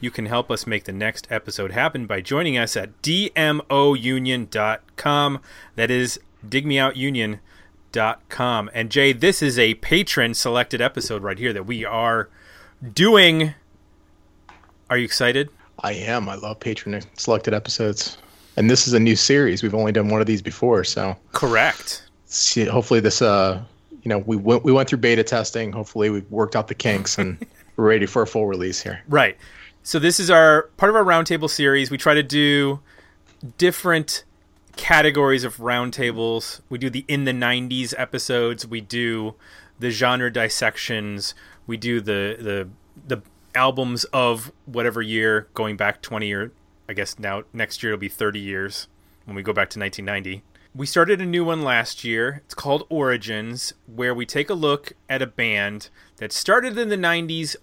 You can help us make the next episode happen by joining us at dmounion.com. That is digmeoutunion.com. And Jay, this is a patron selected episode right here that we are doing. Are you excited? I am. I love patron selected episodes. And this is a new series. We've only done one of these before, so Correct. see, hopefully this uh you know, we went we went through beta testing. Hopefully we've worked out the kinks and we're ready for a full release here. Right. So this is our part of our roundtable series. We try to do different categories of roundtables. We do the in the '90s episodes. We do the genre dissections. We do the the the albums of whatever year, going back 20 or I guess now next year it'll be 30 years when we go back to 1990. We started a new one last year. It's called Origins, where we take a look at a band that started in the 90s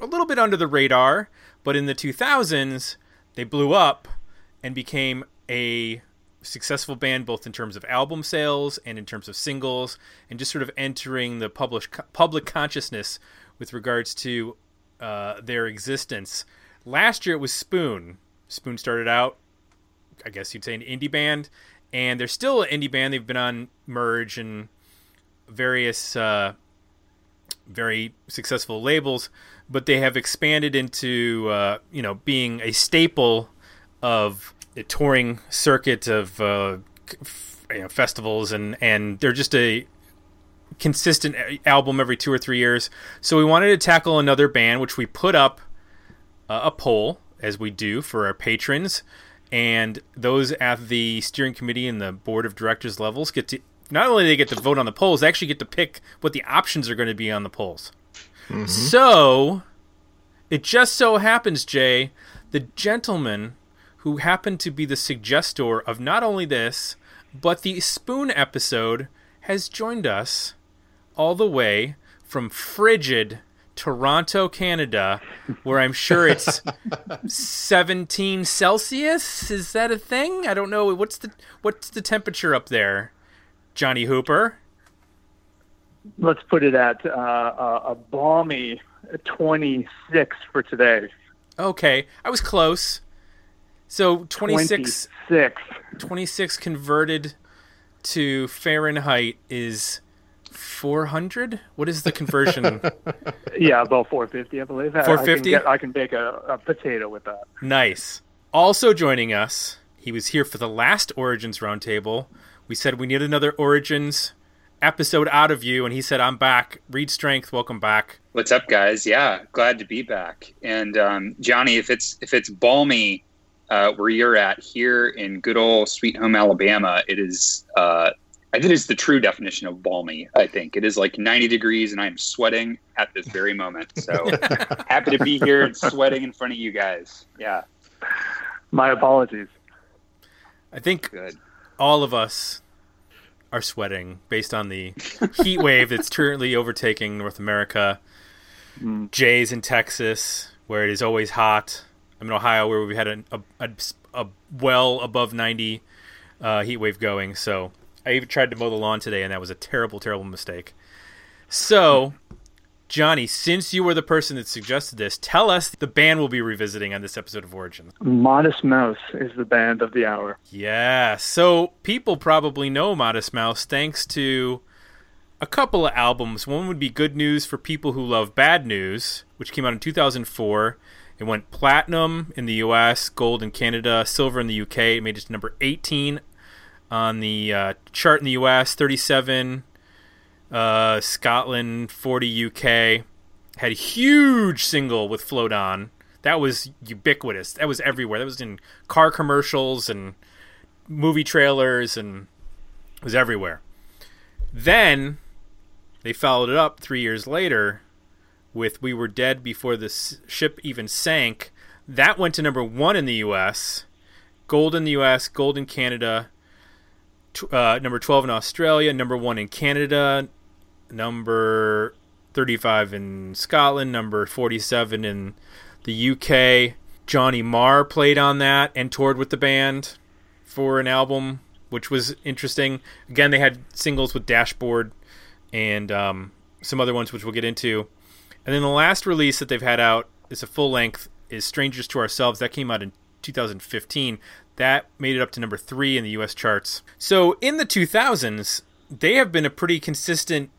a little bit under the radar, but in the 2000s, they blew up and became a successful band both in terms of album sales and in terms of singles, and just sort of entering the public public consciousness with regards to uh, their existence. Last year it was Spoon. Spoon started out, I guess you'd say, an indie band, and they're still an indie band. They've been on Merge and various uh, very successful labels, but they have expanded into uh, you know being a staple of the touring circuit of uh, you know, festivals, and and they're just a consistent album every two or three years. So we wanted to tackle another band, which we put up uh, a poll as we do for our patrons, and those at the steering committee and the board of directors levels get to not only do they get to vote on the polls, they actually get to pick what the options are going to be on the polls. Mm-hmm. So it just so happens, Jay, the gentleman who happened to be the suggestor of not only this, but the Spoon episode has joined us all the way from frigid Toronto, Canada, where I'm sure it's 17 Celsius. Is that a thing? I don't know. What's the what's the temperature up there, Johnny Hooper? let's put it at uh, a, a balmy 26 for today. Okay, I was close. So 26, 26. 26 converted to Fahrenheit is 400? What is the conversion? Yeah, about 450, I believe. I- 450? I can, get, I can bake a, a potato with that. nice. Also joining us, he was here for the last Origins Roundtable. We said we need another Origins episode out of you, and he said, I'm back. Reed Strength, welcome back. What's up, guys? Yeah, glad to be back. And um, Johnny, if it's if it's balmy uh, where you're at here in good old Sweet Home Alabama, it is. Uh, I think it's the true definition of balmy. I think it is like 90 degrees, and I'm sweating at this very moment. So happy to be here and sweating in front of you guys. Yeah, My apologies. I think good. All of us are sweating based on the heat wave that's currently overtaking North America. Jay's in Texas, where it is always hot. I'm in Ohio, where we had a, a, a, a well above 90 uh, heat wave going. So I even tried to mow the lawn today, and that was a terrible, terrible mistake. So, Johnny, since you were the person that suggested this, tell us the band we'll be revisiting on this episode of Origins. Modest Mouse is the band of the hour. Yeah. So people probably know Modest Mouse thanks to a couple of albums. One would be Good News for People Who Love Bad News, which came out in 2004. It went platinum in the US, gold in Canada, silver in the UK. It made it to number 18 on the uh, chart in the US, 37 uh, Scotland, 40 UK. Had a huge single with Float On. That was ubiquitous. That was everywhere. That was in car commercials and movie trailers and it was everywhere. Then they followed it up three years later with We Were Dead Before the Ship Even Sank. That went to number one in the US gold in the U.S., gold in Canada, uh, number 12 in Australia, number one in Canada, number 35 in Scotland, number 47 in the UK. Johnny Marr played on that and toured with the band for an album, which was interesting. Again, they had singles with Dashboard and um, some other ones, which we'll get into. And then the last release that they've had out is a full length is Strangers to Ourselves. That came out in 2015. That made it up to number three in the US charts. So in the 2000s, they have been a pretty consistent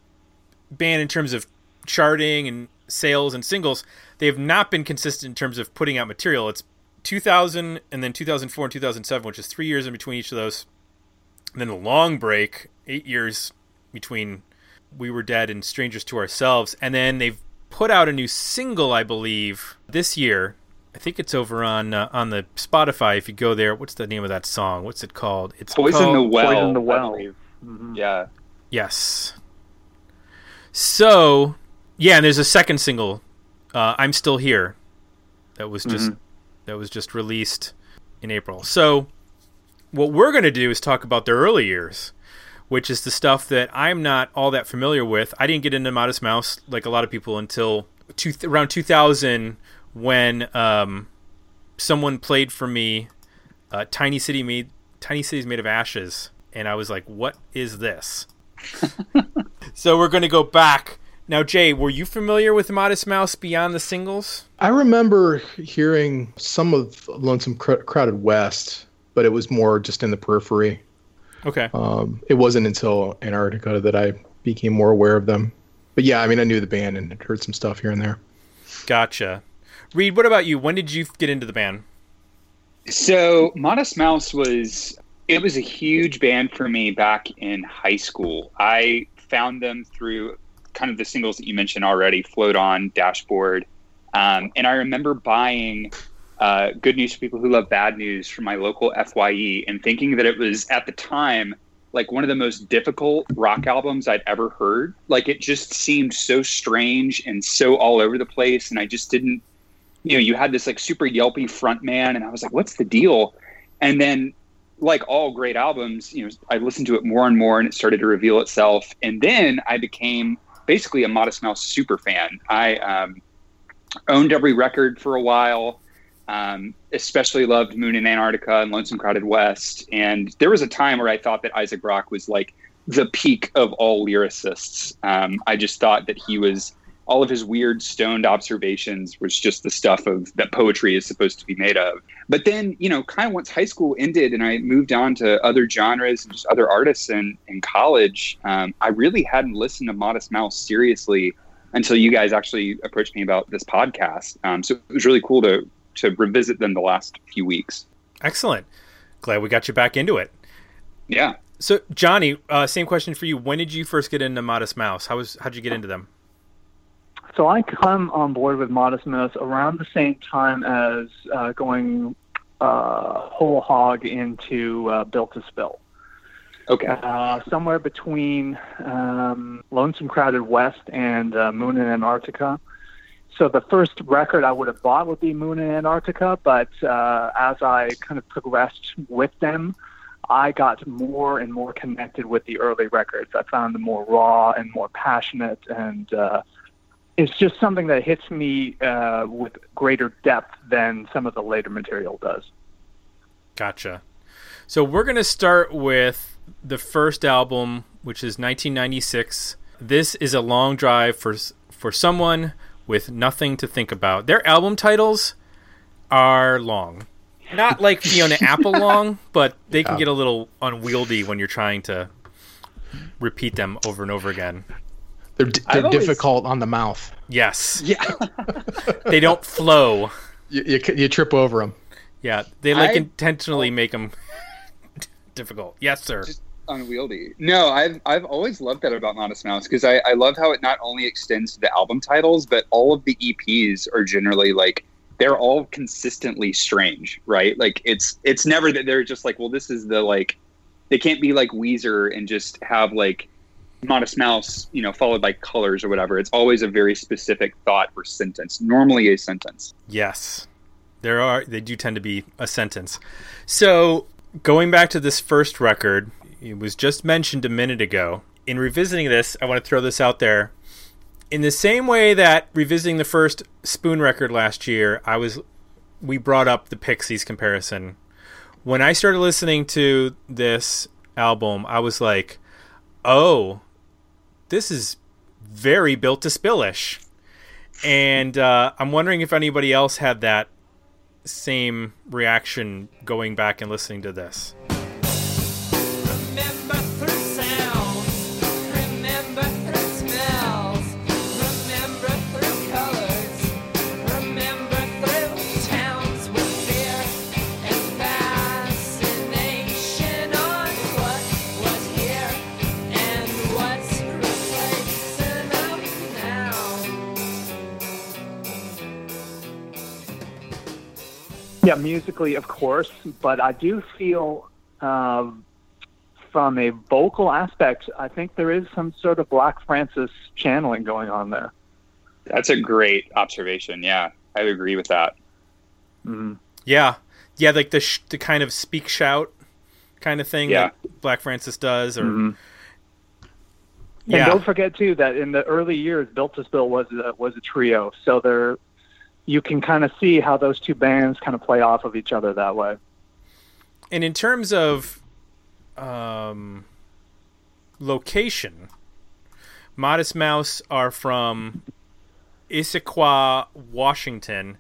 band in terms of charting and sales and singles. They have not been consistent in terms of putting out material. It's 2000 and then 2004 and 2007, which is three years in between each of those. And then the long break, eight years between We Were Dead and Strangers to Ourselves. And then they've put out a new single, I believe, this year. I think it's over on uh, on the Spotify. If you go there, what's the name of that song? What's it called? It's Poison called, the Well. Poison the Well. believe. Mhm. Yeah. Yes. So, yeah, and there's a second single, uh, "I'm Still Here," that was just that was just released in April. So, what we're going to do is talk about their early years, which is the stuff that I'm not all that familiar with. I didn't get into Modest Mouse like a lot of people until two, around 2000 when um, someone played for me uh, "Tiny City Made Tiny Cities Made of Ashes," and I was like, "What is this?" so we're going to go back now. Jay, were you familiar with Modest Mouse beyond the singles? I remember hearing some of Lonesome Cr- Crowded West, but it was more just in the periphery. Okay. Um, it wasn't until Antarctica that I became more aware of them. But yeah, I mean, I knew the band and had heard some stuff here and there. Gotcha. Reed, what about you? When did you get into the band? So Modest Mouse was it was a huge band for me back in high school. I found them through kind of the singles that you mentioned already, Float On, Dashboard. Um, and I remember buying uh, Good News for People Who Love Bad News from my local FYE and thinking that it was at the time like one of the most difficult rock albums I'd ever heard. Like it just seemed so strange and so all over the place. And I just didn't you know, you had this like super yelpy front man, and I was like, what's the deal? And then, like all great albums, you know, I listened to it more and more, and it started to reveal itself. And then I became basically a Modest Mouse super fan. I um, owned every record for a while. Um, especially loved Moon in Antarctica and Lonesome Crowded West. And there was a time where I thought that Isaac Brock was like the peak of all lyricists. Um, I just thought that he was all of his weird stoned observations was just the stuff of that poetry is supposed to be made of. But then, you know, kind of once high school ended and I moved on to other genres and just other artists in, in college, um, I really hadn't listened to Modest Mouse seriously until you guys actually approached me about this podcast. Um, so it was really cool to to revisit them the last few weeks. Excellent. Glad we got you back into it. Yeah. So, Johnny, uh, same question for you. When did you first get into Modest Mouse? How was how'd you get into them? So I come on board with Modest Mouse around the same time as uh, going uh, whole hog into uh, Built to Spill. Okay. Uh, somewhere between um, Lonesome Crowded West and uh, Moon in Antarctica. So the first record I would have bought would be Moon in Antarctica, but uh, as I kind of progressed with them, I got more and more connected with the early records. I found them more raw and more passionate, and uh, it's just something that hits me uh, with greater depth than some of the later material does. Gotcha. So we're going to start with the first album, which is 1996. This is a long drive for for someone with nothing to think about. Their album titles are long. Not like Fiona Apple long, but they can get a little unwieldy when you're trying to repeat them over and over again. They're, they're I've always- difficult on the mouth. Yes. Yeah. They don't flow. You, you, you trip over them. Yeah, they like I- intentionally make them difficult. Yes, sir. Just unwieldy. No, I've I've always loved that about Modest Mouse because I, I love how it not only extends to the album titles, but all of the EPs are generally like they're all consistently strange, right? Like it's it's never that they're just like, well, this is the like they can't be like Weezer and just have like Modest Mouse, you know, followed by colors or whatever. It's always a very specific thought or sentence, normally a sentence. Yes. There are they do tend to be a sentence. So going back to this first record, it was just mentioned a minute ago. In revisiting this, I want to throw this out there. In the same way that revisiting the first Spoon record last year, I was we brought up the Pixies comparison. When I started listening to this album, I was like, "Oh, this is very built to spillish." And uh, I'm wondering if anybody else had that same reaction going back and listening to this. Yeah, musically, of course, but I do feel um, from a vocal aspect, I think there is some sort of Black Francis channeling going on there. That's a great observation. Yeah, I would agree with that. Mhm. Yeah, yeah, like the sh- the kind of speak shout kind of thing Yeah. that Black Francis does, or Mhm. yeah, And don't forget too that in the early years, Built to Spill was a, was a trio, so there you can kind of see how those two bands kind of play off of each other that way. and in terms of um, location, Modest Mouse are from Issaquah, Washington,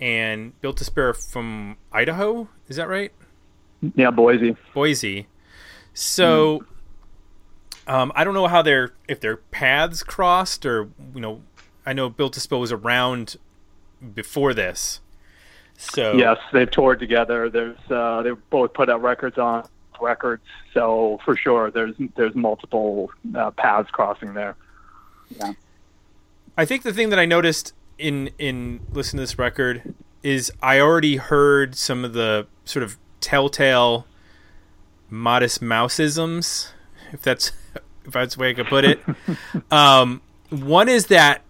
and Built to Spare from Idaho. Is that right? Yeah, Boise. Boise. So, um, I don't know how their if their paths crossed or you know, I know Built to Spill was around before this. So Yes, they've toured together. There's uh, they've both put out records on records, so for sure there's there's multiple uh, paths crossing there. Yeah. I think the thing that I noticed in in listening to this record is I already heard some of the sort of telltale modest mouseisms, if that's if that's the way I could put it. um, one is that,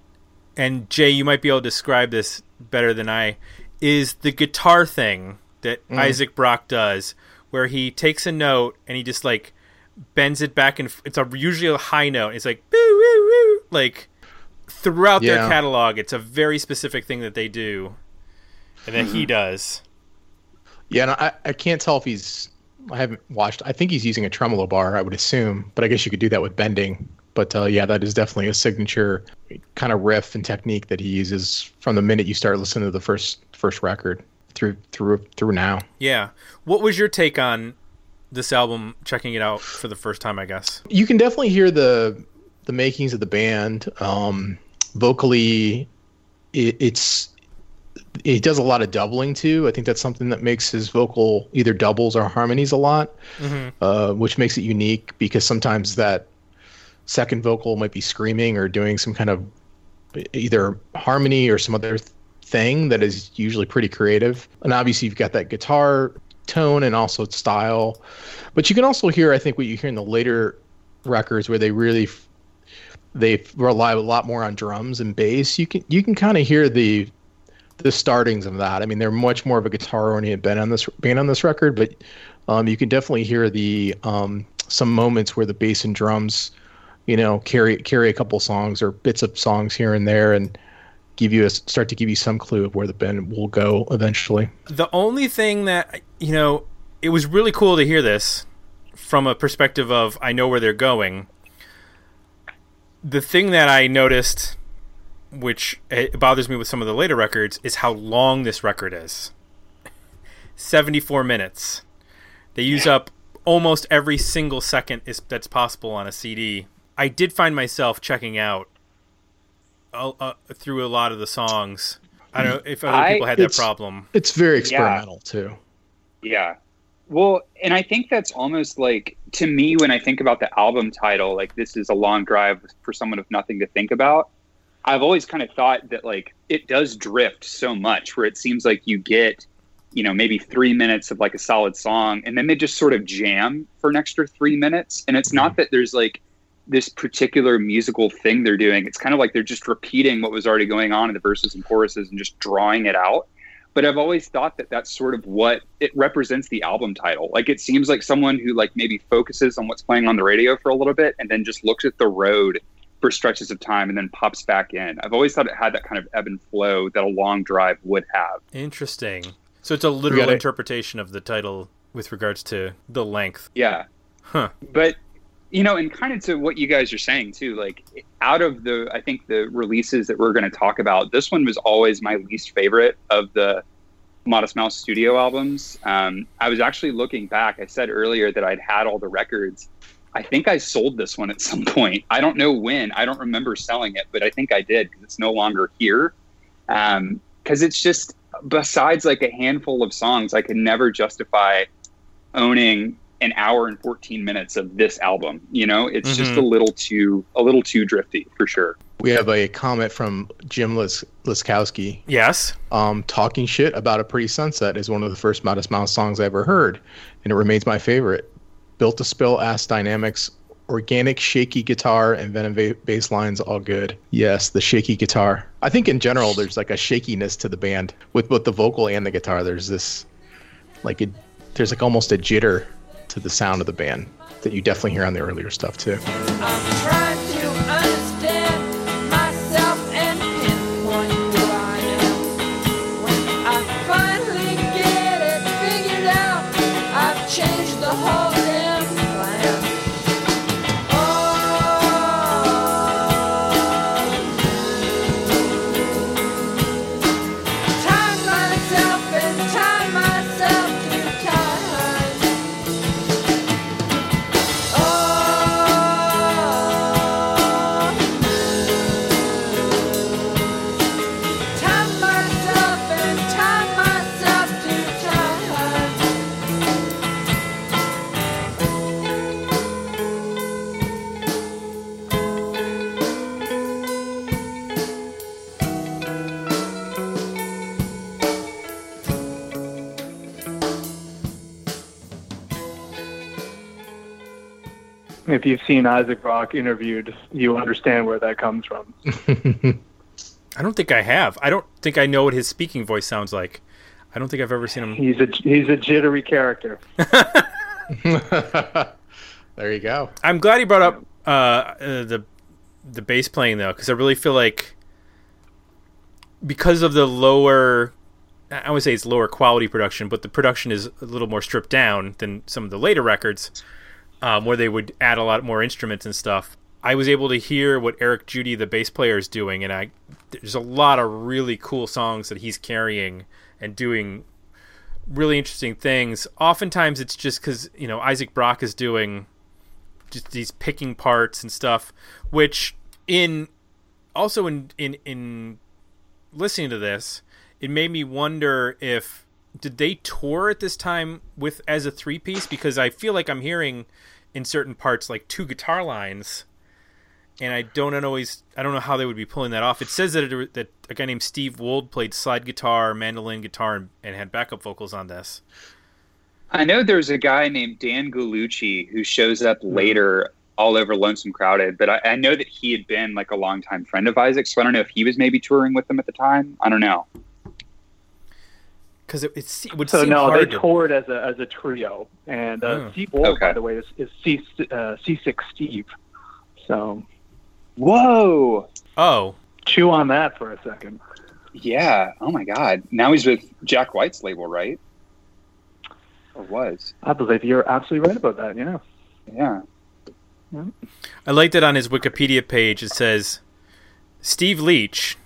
and Jay, you might be able to describe this better than I, is the guitar thing that mm. Isaac Brock does, where he takes a note and he just like bends it back and f- it's a usually a high note. It's like woo woo woo, like throughout their catalog. It's a very specific thing that they do, and that he mm-hmm. does. Yeah, and I, I can't tell if he's. I haven't watched. I think he's using a tremolo bar. I would assume, but I guess you could do that with bending. But uh, yeah, that is definitely a signature kind of riff and technique that he uses from the minute you start listening to the first first record through through through now. Yeah. What was your take on this album? Checking it out for the first time, I guess. You can definitely hear the the makings of the band. Um, vocally, it, it's he does a lot of doubling too. I think that's something that makes his vocal either doubles or harmonies a lot, uh, which makes it unique because sometimes that second vocal might be screaming or doing some kind of either harmony or some other thing that is usually pretty creative. And obviously, you've got that guitar tone and also style, but you can also hear, I think, what you hear in the later records where they really they rely a lot more on drums and bass. You can you can kind of hear the the startings of that. I mean, they're much more of a guitar oriented band on this band on this record, but um, you can definitely hear the um, some moments where the bass and drums, you know, carry carry a couple songs or bits of songs here and there, and give you a start to give you some clue of where the band will go eventually. The only thing that you know, it was really cool to hear this from a perspective of I know where they're going. The thing that I noticed, which it bothers me with some of the later records, is how long this record is. Seventy-four minutes. They use up almost every single second is, that's possible on a CD. I did find myself checking out through a lot of the songs. I don't know if other I- people had that problem. It's very experimental too. Yeah. Well, and I think that's almost like to me when I think about the album title, like this is a long drive for someone with nothing to think about. I've always kind of thought that like it does drift so much where it seems like you get, you know, maybe three minutes of like a solid song and then they just sort of jam for an extra three minutes. And it's not mm-hmm. that there's like this particular musical thing they're doing. It's kind of like they're just repeating what was already going on in the verses and choruses and just drawing it out but I've always thought that that's sort of what it represents the album title. Like it seems like someone who like maybe focuses on what's playing on the radio for a little bit and then just looks at the road for stretches of time and then pops back in. I've always thought it had that kind of ebb and flow that a long drive would have. Interesting. So it's a literal interpretation of the title with regards to the length. Yeah. Huh. But you know, and kind of to what you guys are saying too, like out of the I think the releases that we're going to talk about, this one was always my least favorite of the Modest Mouse studio albums. Um, I was actually looking back. I said earlier that I'd had all the records. I think I sold this one at some point. I don't know when. I don't remember selling it, but I think I did because it's no longer here. Because it's just besides like a handful of songs, I could never justify owning an hour and 14 minutes of this album you know it's just Mhm. a little too a little too drifty for sure We have a comment from Jim Lis- Liskowski Yes. um, talking shit about a pretty sunset is one of the first Modest Mouse songs I ever heard, and it remains my favorite. Built to spill ass dynamics, organic shaky guitar, and venom va- bass lines, all good. Yes, the shaky guitar. I think in general there's like a shakiness to the band with both the vocal and the guitar. There's this like it, there's like almost a jitter to the sound of the band that you definitely hear on the earlier stuff too. If you've seen Isaac Brock interviewed, you understand where that comes from. I don't think I have. I don't think I know what his speaking voice sounds like. I don't think I've ever seen him. He's a he's a jittery character. there you go. I'm glad he brought up uh, uh, the the bass playing though, because I really feel like because of the lower, I would say it's lower quality production, but the production is a little more stripped down than some of the later records, um, where they would add a lot more instruments and stuff. I was able to hear what Eric Judy, the bass player, is doing, and I there's a lot of really cool songs that he's carrying and doing really interesting things. Oftentimes, it's just because you know Isaac Brock is doing just these picking parts and stuff, which in also in in in listening to this, it made me wonder if did they tour at this time with as a three piece because I feel like I'm hearing in certain parts like two guitar lines. And I don't always, I don't know how they would be pulling that off. It says that it, that a guy named Steve Wold played slide guitar, mandolin guitar, and, and had backup vocals on this. i know there's a guy named dan Gallucci who shows up hmm. later all over lonesome crowded but I, I know that he had been like a longtime friend of isaac so i don't know if he was maybe touring with them at the time i don't know Because it, it, se- it would So seem no, they hard to- toured as a as a trio, and uh, Oh. Steve Wold, Okay. by the way, is, is C uh, Seasick Steve. So whoa Oh, chew on that for a second. yeah oh my god now he's with jack white's label right or was I believe you're absolutely right about that. Yeah. yeah I like it on his Wikipedia page. It says Steve Leach,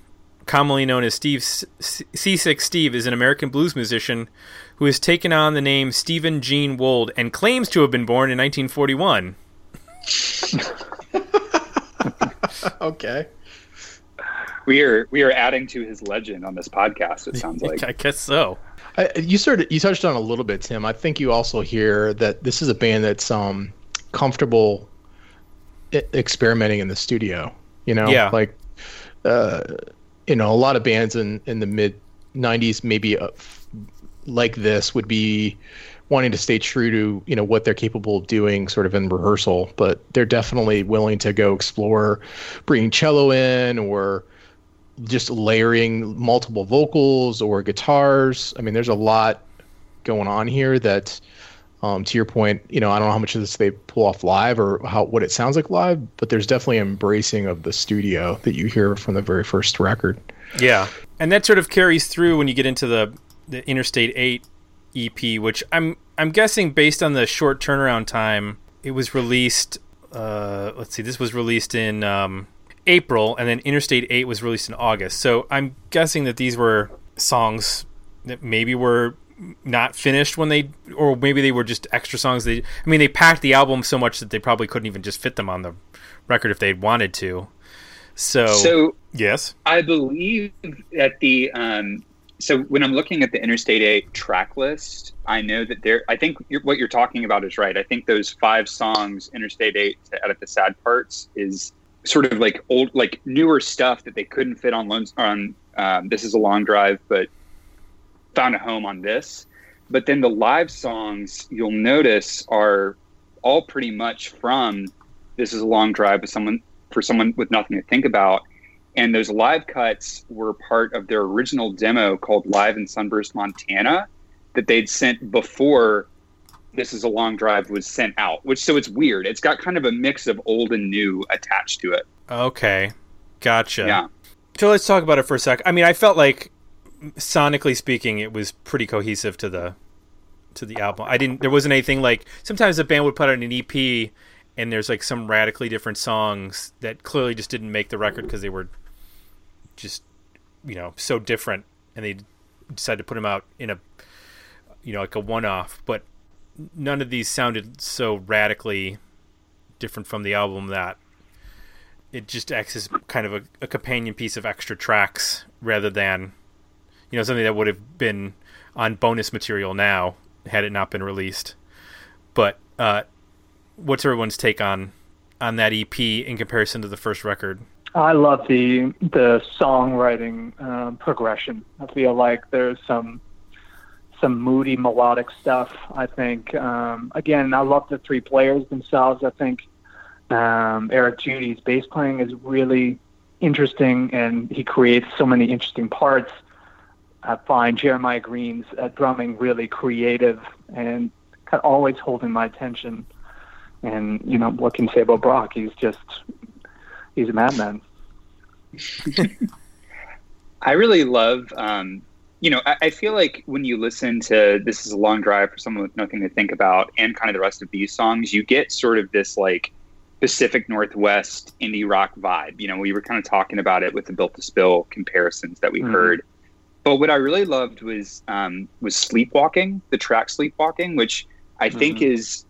commonly known as Steve C- Seasick Steve, is an American blues musician who has taken on the name Stephen Gene Wold and claims to have been born in 1941. okay. we are we are adding to his legend on this podcast it sounds like I guess so. I, you sort of you touched on a little bit, Tim. I think you also hear that this is a band that's um comfortable experimenting in the studio. You know, Yeah. like uh, you know, a lot of bands in in the mid '90s, maybe uh, like this, would be wanting to stay true to you know what they're capable of doing, sort of in rehearsal. But they're definitely willing to go explore bringing cello in or just layering multiple vocals or guitars. I mean, there's a lot going on here that, um, to your point, you know, I don't know how much of this they pull off live or how what it sounds like live, but there's definitely embracing of the studio that you hear from the very first record. Yeah, and that sort of carries through when you get into the the Interstate Eight EP, which I'm I'm guessing based on the short turnaround time, it was released. Uh, let's see, this was released in um, April, and then Interstate Eight was released in August. So I'm guessing that these were songs that maybe were not finished when they, or maybe they were just extra songs. They, I mean, they packed the album so much that they probably couldn't even just fit them on the record if they'd wanted to. So, So yes, I believe that the um, so when I'm looking at the Interstate 8 track list, I know that there. I think you're, what you're talking about is right. I think those five songs, Interstate 8 to Edit the Sad Parts, is sort of like old, like newer stuff that they couldn't fit on Lonesome. Um, this is a long drive, but found a home on this. But then the live songs you'll notice are all pretty much from this is a long drive with someone for someone with nothing to think about and those live cuts were part of their original demo called live in sunburst montana that they'd sent before this is a long drive was sent out which so it's weird it's got kind of a mix of old and new attached to it okay, gotcha. yeah So let's talk about it for a sec. I mean, I felt like sonically speaking, it was pretty cohesive to the to the album. I didn't. There wasn't anything like sometimes a band would put out an EP and there's like some radically different songs that clearly just didn't make the record because they were just you know so different, and they decided to put them out in a you know like a one off. But none of these sounded so radically different from the album that it just acts as kind of a, a companion piece of extra tracks rather than you know something that would have been on bonus material now had it not been released but uh, what's everyone's take on on that ep in comparison to the first record I love the the songwriting um, progression. I feel like there's some some moody melodic stuff. I think um, again, I love the three players themselves. I think um, Eric Judy's bass playing is really interesting, and he creates so many interesting parts. I find Jeremiah Green's uh, drumming really creative and kind of always holding my attention. And you know what can say about Brock? He's just he's a madman. I really love, um, you know, I, I feel like when you listen to This is a Long Drive for someone with nothing to think about and kind of the rest of these songs, you get sort of this like Pacific Northwest indie rock vibe. You know, we were kind of talking about it with the Built to Spill comparisons that we Mhm. heard. But what I really loved was um, was Sleepwalking, the track Sleepwalking, which I think is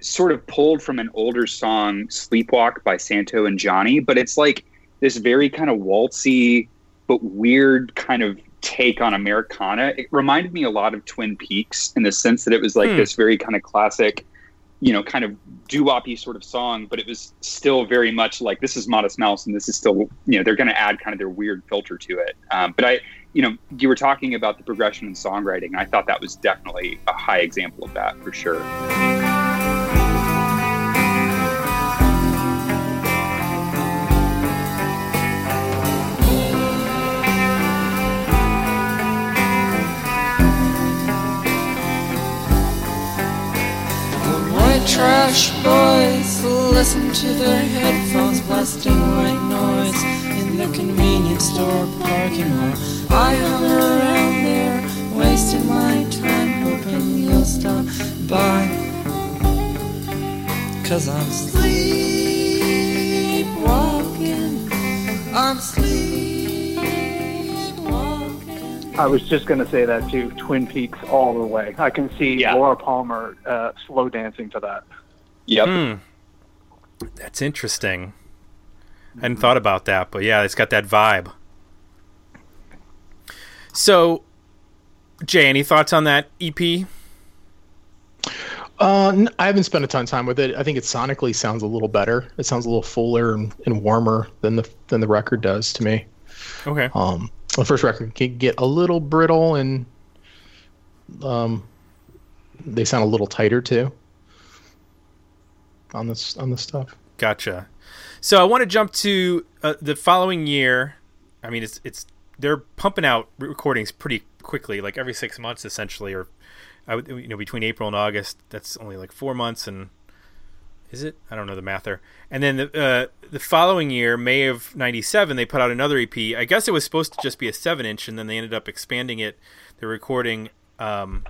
sort of pulled from an older song, Sleepwalk by Santo and Johnny, but it's like this very kind of waltzy but weird kind of take on Americana. It reminded me a lot of Twin Peaks in the sense that it was like Hmm. this very kind of classic, you know, kind of doo-woppy sort of song, but it was still very much like this is Modest Mouse and this is still, you know, they're going to add kind of their weird filter to it. Um, but I, you know, you were talking about the progression in songwriting. And I thought that was definitely a high example of that for sure. White trash boys listen to their headphones blasting white noise in the convenience store parking lot. I hung around there, wasting my time, hoping you'll stop by. Cause I'm sleepwalking, I'm sleepwalking. I was just going to say that too. Twin Peaks all the way. I can see Yeah. Laura Palmer uh, slow dancing to that. Yep. Hmm. That's interesting. I hadn't thought about that, but yeah, it's got that vibe. So, Jay, any thoughts on that EP? Uh, I haven't spent a ton of time with it. I think it sonically sounds a little better. It sounds a little fuller and, and warmer than the than the record does to me. Okay. Um, the first record can get a little brittle and um, they sound a little tighter too. On this on this stuff. Gotcha. So I want to jump to uh, the following year, I mean, it's it's they're pumping out recordings pretty quickly, like every six months essentially, or I would you know between April and August. That's only like four months, and is it? I don't know the math there. And then the uh, the following year, May of '97, they put out another EP. I guess it was supposed to just be a seven inch, and then they ended up expanding it. They're recording um,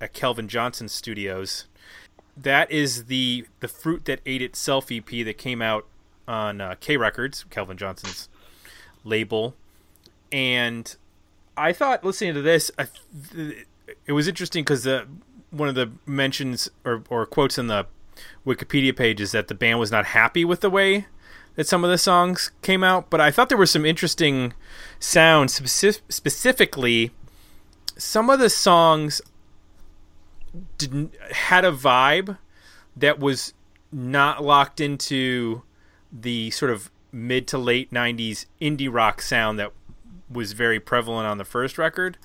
at Calvin Johnson Studios. That is the the fruit that ate itself EP that came out on uh, K Records, Calvin Johnson's label. And I thought listening to this, I, it was interesting because the one of the mentions or, or quotes in the Wikipedia page is that the band was not happy with the way that some of the songs came out, but I thought there were some interesting sounds. Speci- specifically, some of the songs didn't had a vibe that was not locked into the sort of mid to late 90s indie rock sound that was very prevalent on the first record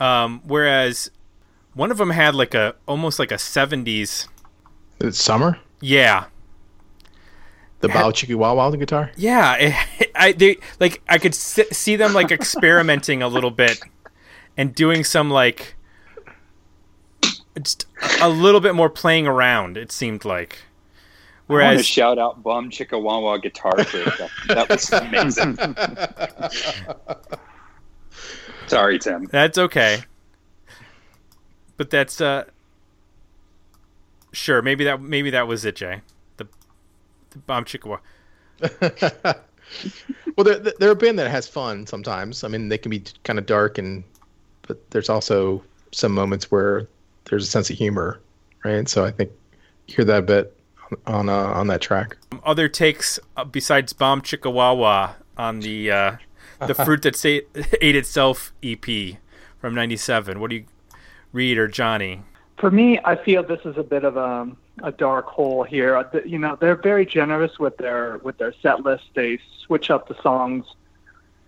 um, whereas one of them had like a almost like a 70s It's summer. yeah The Bow Chickie Wow Wow the guitar. yeah it, i they like i could s- see them like experimenting a little bit and doing some like just a little bit more playing around it seemed like I want to shout out Bum Chickawawa Guitar for a. That was amazing. Sorry, Tim. That's okay. But that's uh sure, maybe that maybe that was it, Jay. The the bomb chickawa. Well, they're they're a band that has fun sometimes. I mean, they can be kind of dark and, but there's also some moments where there's a sense of humor, right? So I think you hear that a bit on uh, on that track. Other takes uh, besides bomb chickawawa on the uh the fruit that say, ate itself EP from 97. What do you Reed or Johnny? For me, I feel this is a bit of a, a dark hole here. Uh, You know, they're very generous with their with their set list. They switch up the songs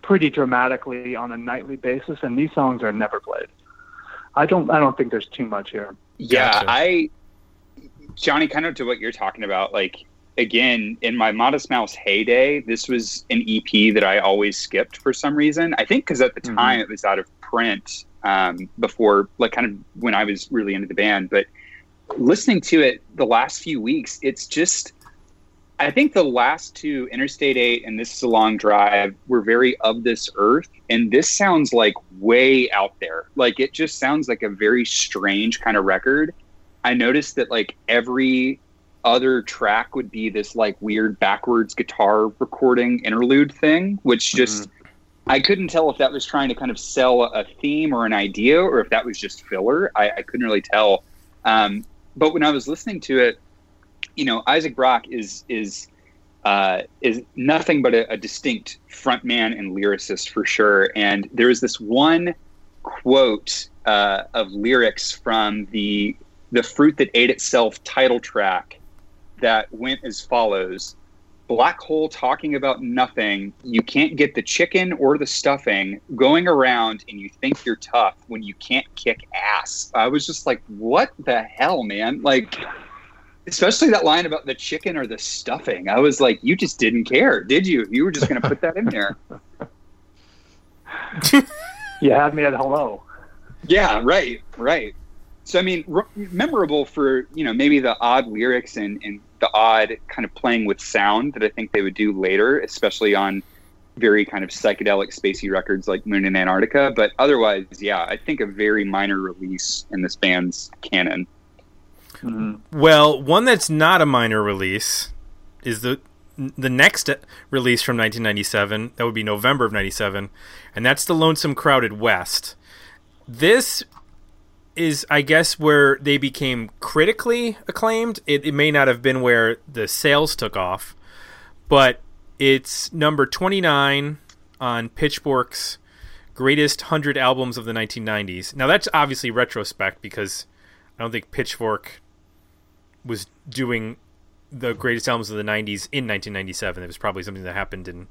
pretty dramatically on a nightly basis, and these songs are never played. I don't I don't think there's too much here. Yeah, Gotcha. I, Johnny, kind of to what you're talking about. Like again, in my Modest Mouse heyday, this was an EP that I always skipped for some reason. I think because at the Mhm. time it was out of print um, before, like kind of when I was really into the band. But listening to it the last few weeks, it's just. I think the last two, Interstate 8 and This is a Long Drive, were very of this earth. And this sounds like way out there. Like it just sounds like a very strange kind of record. I noticed that like every other track would be this like weird backwards guitar recording interlude thing, which just I couldn't tell if that was trying to kind of sell a theme or an idea or if that was just filler. I, I couldn't really tell. Um, but when I was listening to it, you know, Isaac Brock is is uh, is nothing but a, a distinct frontman and lyricist for sure. And there is this one quote uh, of lyrics from the the fruit that ate itself title track that went as follows. Black hole talking about nothing. You can't get the chicken or the stuffing going around and you think you're tough when you can't kick ass. I was just like what the hell man? Like especially that line about the chicken or the stuffing. I was like you just didn't care did you? You were just going to put that in there. You had me at hello. Yeah, right, right. So I mean, r- memorable for you know maybe the odd lyrics and, and the odd kind of playing with sound that I think they would do later, especially on very kind of psychedelic spacey records like Moon in Antarctica. But otherwise, yeah, I think a very minor release in this band's canon. Mhm. Well, one that's not a minor release is the the next release from 1997. That would be November of 97, and that's the Lonesome Crowded West. This is, I guess, where they became critically acclaimed. It, it may not have been where the sales took off, but it's number 29 on Pitchfork's greatest 100 albums of the 1990s. Now, that's obviously retrospect because I don't think Pitchfork was doing the greatest albums of the 90s in 1997. It was probably something that happened in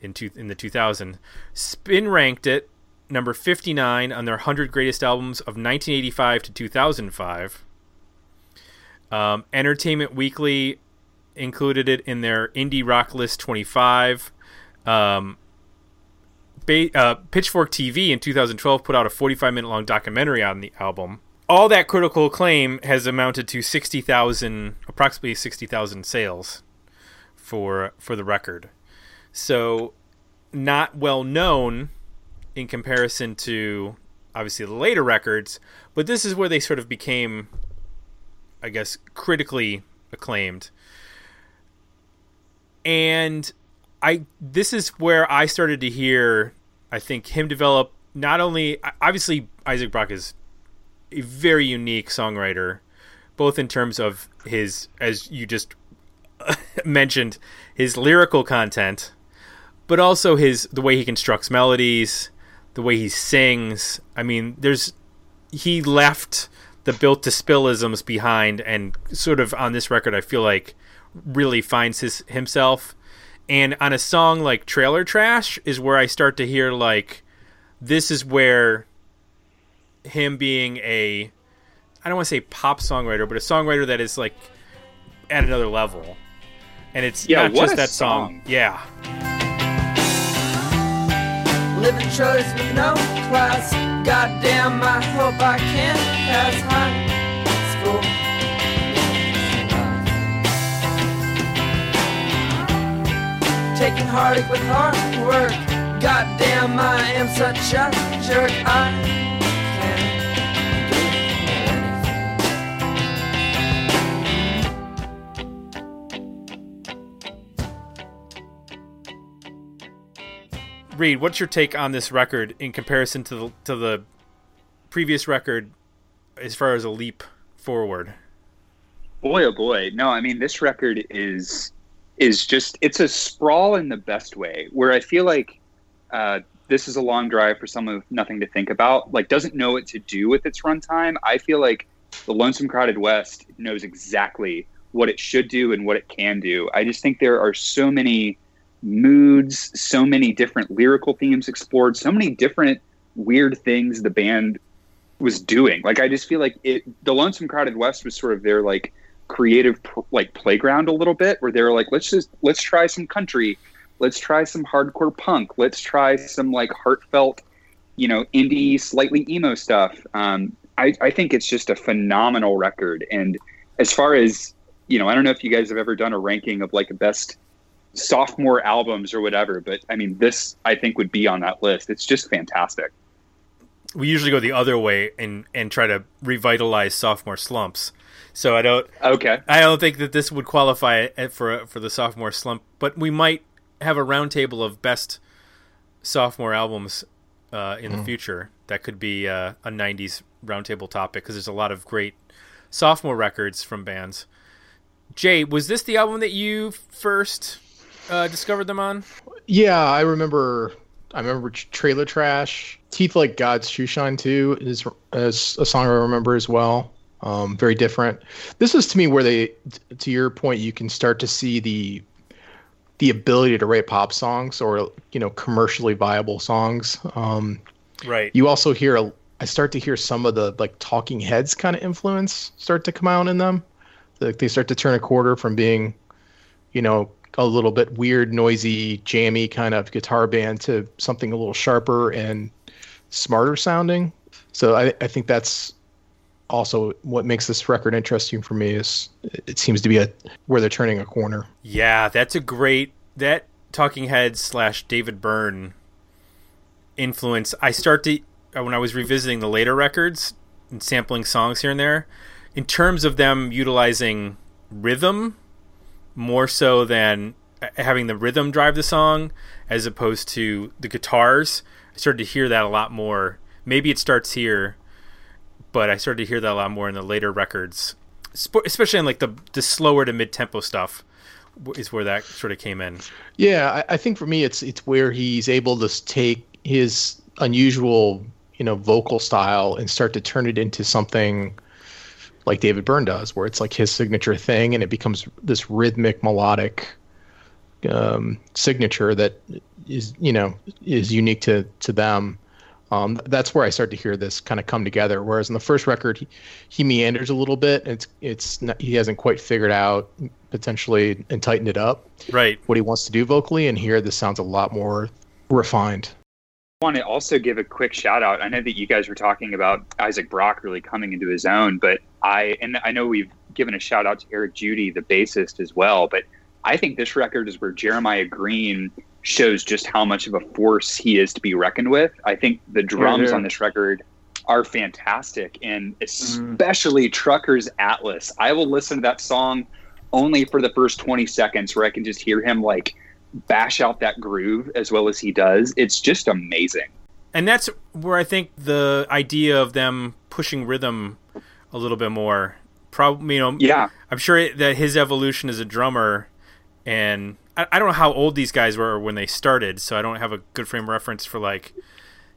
in, two, in the 2000. Spin ranked it number 59 on their 100 greatest albums of 1985 to 2005. Um, Entertainment Weekly included it in their indie rock list 25. Um, ba- uh, Pitchfork TV in 2012 put out a 45 minute long documentary on the album. All that critical acclaim has amounted to 60,000, approximately 60,000 sales for for the record. So, not well known in comparison to obviously the later records, but this is where they sort of became, I guess, critically acclaimed. And I this is where I started to hear I think him develop not only obviously Isaac Brock is a very unique songwriter both in terms of his as you just mentioned his lyrical content but also his the way he constructs melodies the way he sings I mean there's he left the built to spillisms behind and sort of on this record I feel like really finds his himself and on a song like Trailer Trash is where I start to hear like this is where him being a I don't want to say pop songwriter, but a songwriter that is like at another level. And it's Yeah, not what just a that song. song. Yeah. Living choice with no class. Goddamn, I hope I can pass high school. Taking heartache with hard work. Goddamn, I am such a jerk. I Reed, what's your take on this record in comparison to the to the previous record as far as a leap forward? Boy, oh boy. No, I mean this record is is just it's a sprawl in the best way. Where I feel like uh, this is a long drive for someone with nothing to think about. Like doesn't know what to do with its runtime. I feel like the Lonesome Crowded West knows exactly what it should do and what it can do. I just think there are so many moods, so many different lyrical themes explored, so many different weird things the band was doing. Like I just feel like it the Lonesome Crowded West was sort of their like creative like playground a little bit where they were like let's just let's try some country, let's try some hardcore punk, let's try some like heartfelt, you know, indie slightly emo stuff. Um I, I think it's just a phenomenal record and as far as you know, I don't know if you guys have ever done a ranking of like best sophomore albums or whatever, but I mean, this I think would be on that list. It's just fantastic. We usually go the other way and and try to revitalize sophomore slumps. So I don't Okay. I don't think that this would qualify for for the sophomore slump, but we might have a roundtable of best sophomore albums uh, in the future. That could be uh, a '90s roundtable topic because there's a lot of great sophomore records from bands. Jay, was this the album that you first uh, discovered them on? Yeah, I remember. I remember Trailer Trash. Teeth Like God's Shoe Shine too is, is a song I remember as well. Um, very different. This is to me where they, to your point, you can start to see the the ability to write pop songs or you know commercially viable songs. Um, Right. you also hear a, I start to hear some of the like Talking Heads kind of influence start to come out in them. Like they start to turn a quarter from being, you know, a little bit weird, noisy, jammy kind of guitar band to something a little sharper and smarter sounding. So I, I think that's also what makes this record interesting for me is it seems to be a where they're turning a corner. Yeah, that's a great that Talking Heads slash David Byrne influence. I start to uh, when I was revisiting the later records and sampling songs here and there, in terms of them utilizing rhythm more so than uh, having the rhythm drive the song as opposed to the guitars. I started to hear that a lot more. Maybe it starts here, but I started to hear that a lot more in the later records, especially in like the the slower to mid tempo stuff is where that sort of came in. Yeah, I, I think for me, it's it's where he's able to take his unusual, you know, vocal style and start to turn it into something like David Byrne does, where it's like his signature thing, and it becomes this rhythmic, melodic um, signature that is, you know, is unique to to them. Um, that's where I start to hear this kind of come together. Whereas in the first record, he, he meanders a little bit. It's it's not, he hasn't quite figured out potentially and tightened it up Right. what he wants to do vocally, and here this sounds a lot more refined. Want to also give a quick shout out. I know that you guys were talking about Isaac Brock really coming into his own, but I and I know we've given a shout out to Eric Judy, the bassist, as well. But I think this record is where Jeremiah Green shows just how much of a force he is to be reckoned with. I think the drums on this record are fantastic, and mm. especially Trucker's Atlas. I will listen to that song only for the first 20 seconds where I can just hear him like bash out that groove as well as he does. It's just amazing. and that's where I think the idea of them pushing rhythm a little bit more, probably you know, Yeah. I'm sure that his evolution as a drummer, and I, I don't know how old these guys were when they started, so I don't have a good frame of reference for like,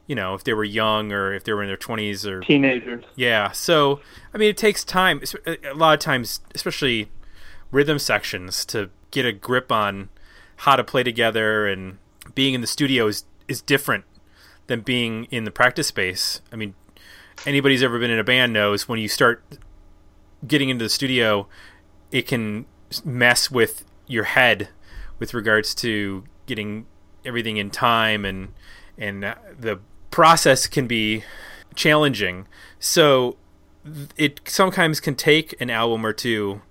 you know, if they were young or if they were in their 20s or Teenagers. yeah. So I mean, it takes time. A lot of times, especially rhythm sections, to get a grip on how to play together. And being in the studio is is different than being in the practice space. I mean, anybody's ever been in a band knows when you start getting into the studio, it can mess with your head with regards to getting everything in time and and uh, the process can be challenging. So it sometimes can take an album or two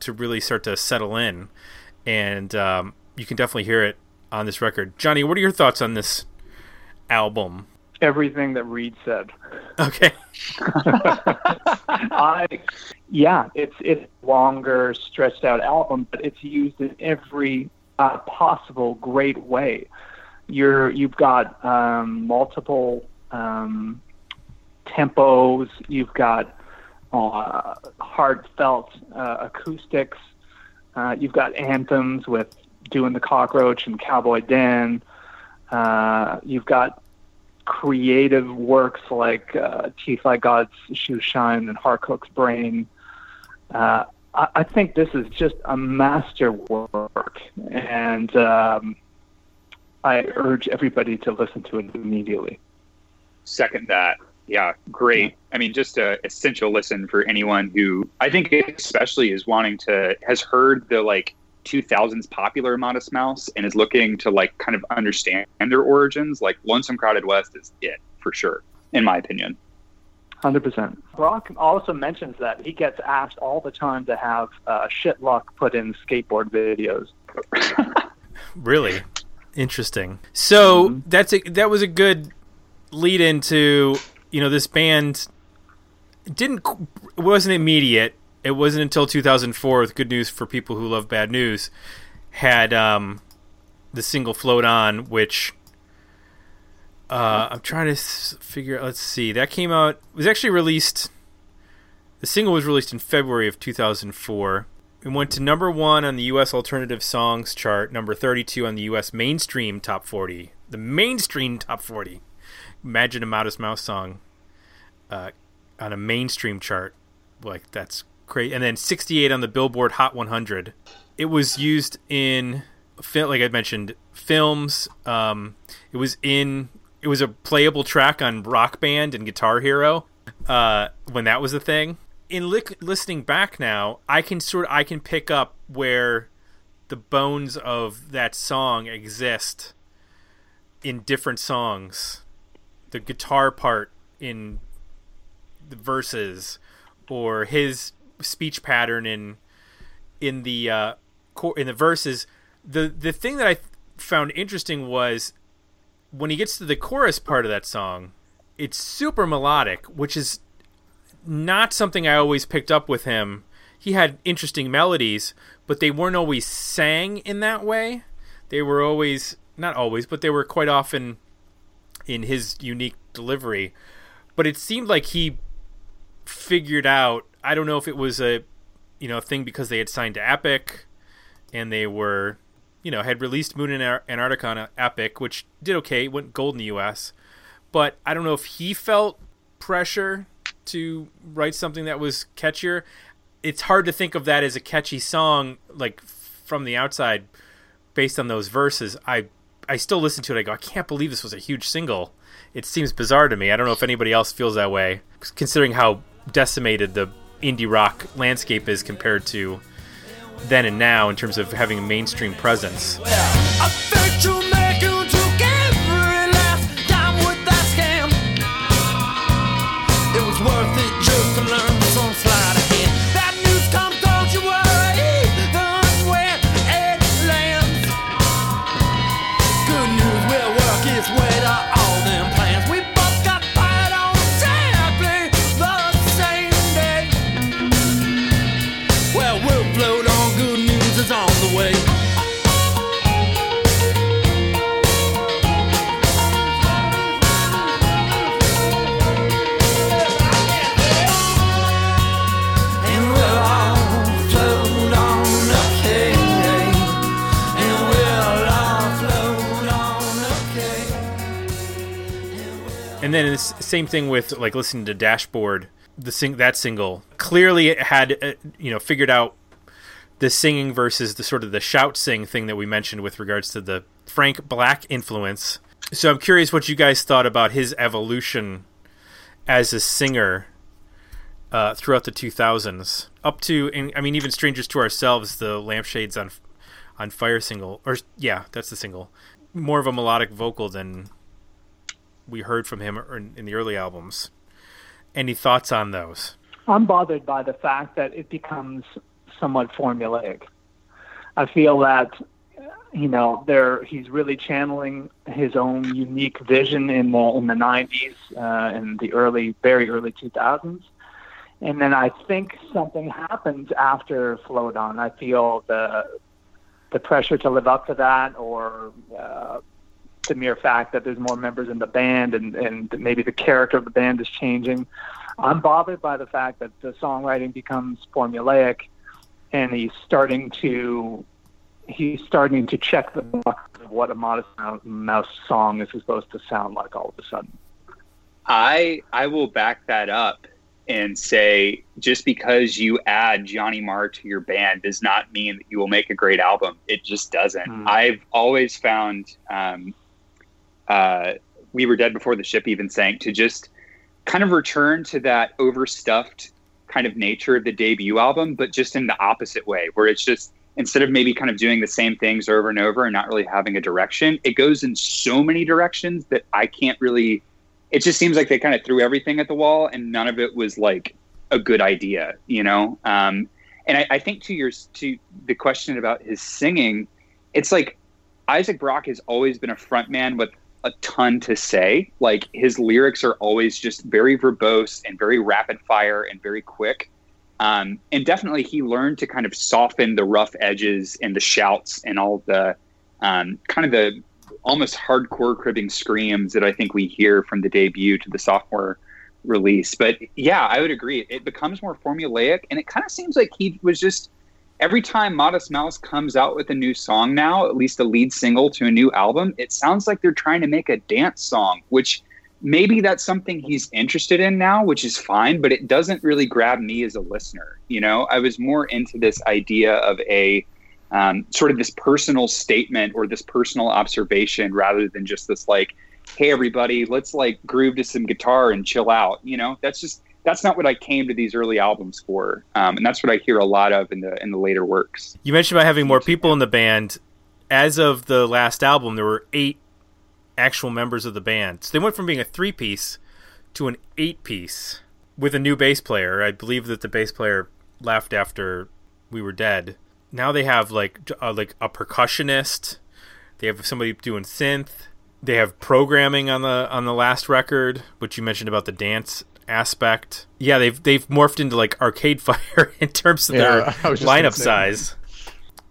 to really start to settle in, and um, you can definitely hear it on this record. Johnny, what are your thoughts on this album? Everything that Reed said. Okay, I, yeah, it's it's a longer, stretched out album, but it's used in every uh, possible great way. You're you've got um, multiple um, tempos. You've got uh, heartfelt uh, acoustics. Uh, you've got anthems with "Doing the Cockroach" and "Cowboy Dan." Uh, you've got creative works like uh, Teeth Like God's Shoe Shine and Heart Cooks Brain. Uh, I, I think this is just a masterwork, and um, I urge everybody to listen to it immediately. Second that. Yeah, great. I mean, just a essential listen for anyone who I think especially is wanting to has heard the like 2000s popular Modest Mouse and is looking to like kind of understand their origins. Like Lonesome Crowded West is it for sure, in my opinion. Hundred percent. Brock also mentions that he gets asked all the time to have uh, shit luck put in skateboard videos. really interesting. So that's a, that was a good lead into you know this band didn't wasn't immediate. It wasn't until 2004 with Good News for People Who Love Bad News had um, the single Float On, which uh, I'm trying to figure. Let's see, that came out. Was actually released. The single was released in February of 2004. It went to number one on the U.S. Alternative Songs chart, number 32 on the U.S. Mainstream Top 40. The mainstream Top 40. Imagine a Modest Mouse song uh, on a mainstream chart. Like, that's great. And then 68 on the Billboard Hot 100. It was used in, like I mentioned, films. Um, it was in, it was a playable track on Rock Band and Guitar Hero uh, when that was a thing. In li- listening back now, I can sort I can pick up where the bones of that song exist in different songs. The guitar part in the verses, or his speech pattern in in the uh, in the verses. The the thing that I found interesting was when he gets to the chorus part of that song, it's super melodic, which is not something I always picked up with him. He had interesting melodies, but they weren't always sang in that way. They were always not always, but they were quite often in his unique delivery. But it seemed like he figured out. I don't know if it was a you know thing because they had signed to Epic and they were you know had released Moon and Antarctica on Epic, which did okay, went gold in the U.S. But I don't know if he felt pressure to write something that was catchier. It's hard to think of that as a catchy song, like from the outside, based on those verses. I I still listen to it. I go, I can't believe this was a huge single. It seems bizarre to me. I don't know if anybody else feels that way, considering how decimated the indie rock landscape is compared to then and now in terms of having a mainstream presence. I then same thing with like listening to Dashboard, the sing that single clearly it had uh, you know figured out the singing versus the sort of the shout sing thing that we mentioned with regards to the Frank Black influence. So I'm curious what you guys thought about his evolution as a singer uh, throughout the 2000s, up to and I mean even "Strangers to Ourselves," the Lampshades on on Fire single, or yeah, that's the single. More of a melodic vocal than we heard from him in, the early albums. Any thoughts on those? I'm bothered by the fact that it becomes somewhat formulaic. I feel that you know there he's really channeling his own unique vision in the in the 90s uh, in the early very early 2000s and then I think something happens after Float On. I feel the the pressure to live up to that or uh, the mere fact that there's more members in the band and, and maybe the character of the band is changing. I'm bothered by the fact that the songwriting becomes formulaic and he's starting to he's starting to check the box of what a modest mouse song is supposed to sound like all of a sudden. I I will back that up and say just because you add Johnny Marr to your band does not mean that you will make a great album. It just doesn't. Mm. I've always found um, uh, We Were Dead Before the Ship even sank to just kind of return to that overstuffed kind of nature of the debut album, but just in the opposite way, where it's just instead of maybe kind of doing the same things over and over and not really having a direction, it goes in so many directions that I can't really it just seems like they kind of threw everything at the wall and none of it was like a good idea, you know? Um, and I, I think to your to the question about his singing, it's like Isaac Brock has always been a frontman with a ton to say. Like his lyrics are always just very verbose and very rapid fire and very quick. Um, and definitely he learned to kind of soften the rough edges and the shouts and all the um, kind of the almost hardcore cribbing screams that I think we hear from the debut to the sophomore release. But yeah, I would agree. It becomes more formulaic, and it kind of seems like he was just every time Modest Mouse comes out with a new song now, at least a lead single to a new album, it sounds like they're trying to make a dance song, which maybe that's something he's interested in now, which is fine, but it doesn't really grab me as a listener. You know, I was more into this idea of a um, sort of this personal statement or this personal observation rather than just this like hey everybody let's like groove to some guitar and chill out you know that's just that's not what i came to these early albums for um, and that's what i hear a lot of in the in the later works You mentioned about having more people in the band. As of the last album, there were eight actual members of the band. So they went from being a three piece to an eight piece with a new bass player. I believe that the bass player left after we were dead. Now they have like uh, like a percussionist. They have somebody doing synth. They have programming on the on the last record, which you mentioned about the dance aspect. Yeah, they've they've morphed into like Arcade Fire in terms of Yeah, their I was just gonna lineup size.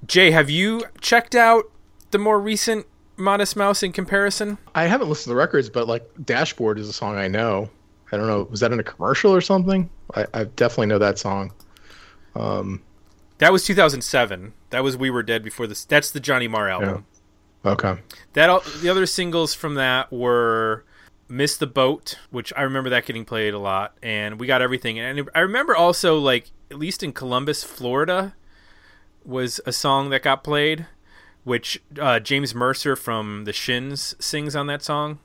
Jay, have you checked out the more recent Modest Mouse in comparison? I haven't listened to the records, but like Dashboard is a song I know. I don't know. Was that in a commercial or something? I, I definitely know that song. Um, That was 2007. That was We Were Dead before this. That's the Johnny Marr album. okay. That al- the other singles from that were "Miss the Boat," which I remember that getting played a lot, and "We Got Everything." And I remember also like at least in Columbus, Florida, was a song that got played, which uh, James Mercer from the Shins sings on that song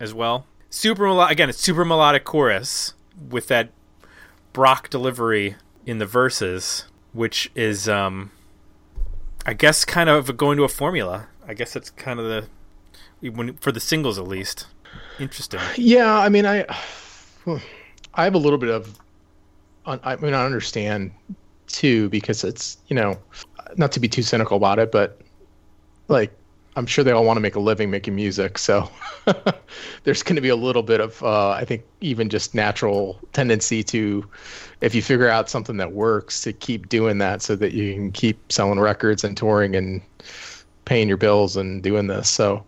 as well. Super again, it's super melodic chorus with that Brock delivery in the verses, which is um, I guess kind of going to a formula. I guess that's kind of the when for the singles at least. Interesting. Yeah, I mean, I I have a little bit of, I mean, I understand too because it's you know, not to be too cynical about it, but like I'm sure they all want to make a living making music, so there's going to be a little bit of uh, I think even just natural tendency to, if you figure out something that works, to keep doing that so that you can keep selling records and touring and paying your bills and doing this. So.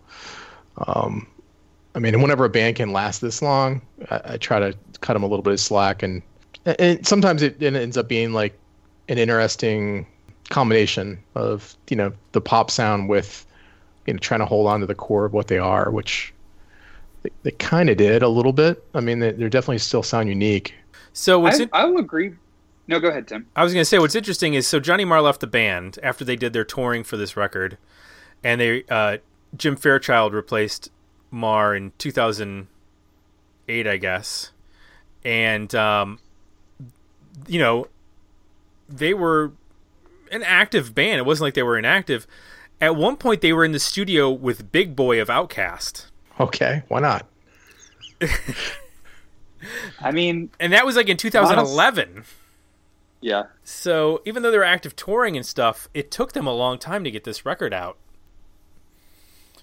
Um, I mean, whenever a band can last this long, I, I try to cut them a little bit of slack, and, and sometimes it, it ends up being like an interesting combination of you know the pop sound with you know trying to hold on to the core of what they are, which They, they kind of did a little bit. I mean, they, they're definitely still sound unique. So what's I, in- I will agree. No, go ahead, Tim. I was going to say what's interesting is so Johnny Marr left the band after they did their touring for this record, and they uh, Jim Fairchild replaced Marr in 2008, I guess, and um, you know they were an active band. It wasn't like they were inactive. At one point, they were in the studio with Big Boi of OutKast, Okay, why not? I mean, and that was like in 2011. yeah, So even though they were active touring and stuff, it took them a long time to get this record out.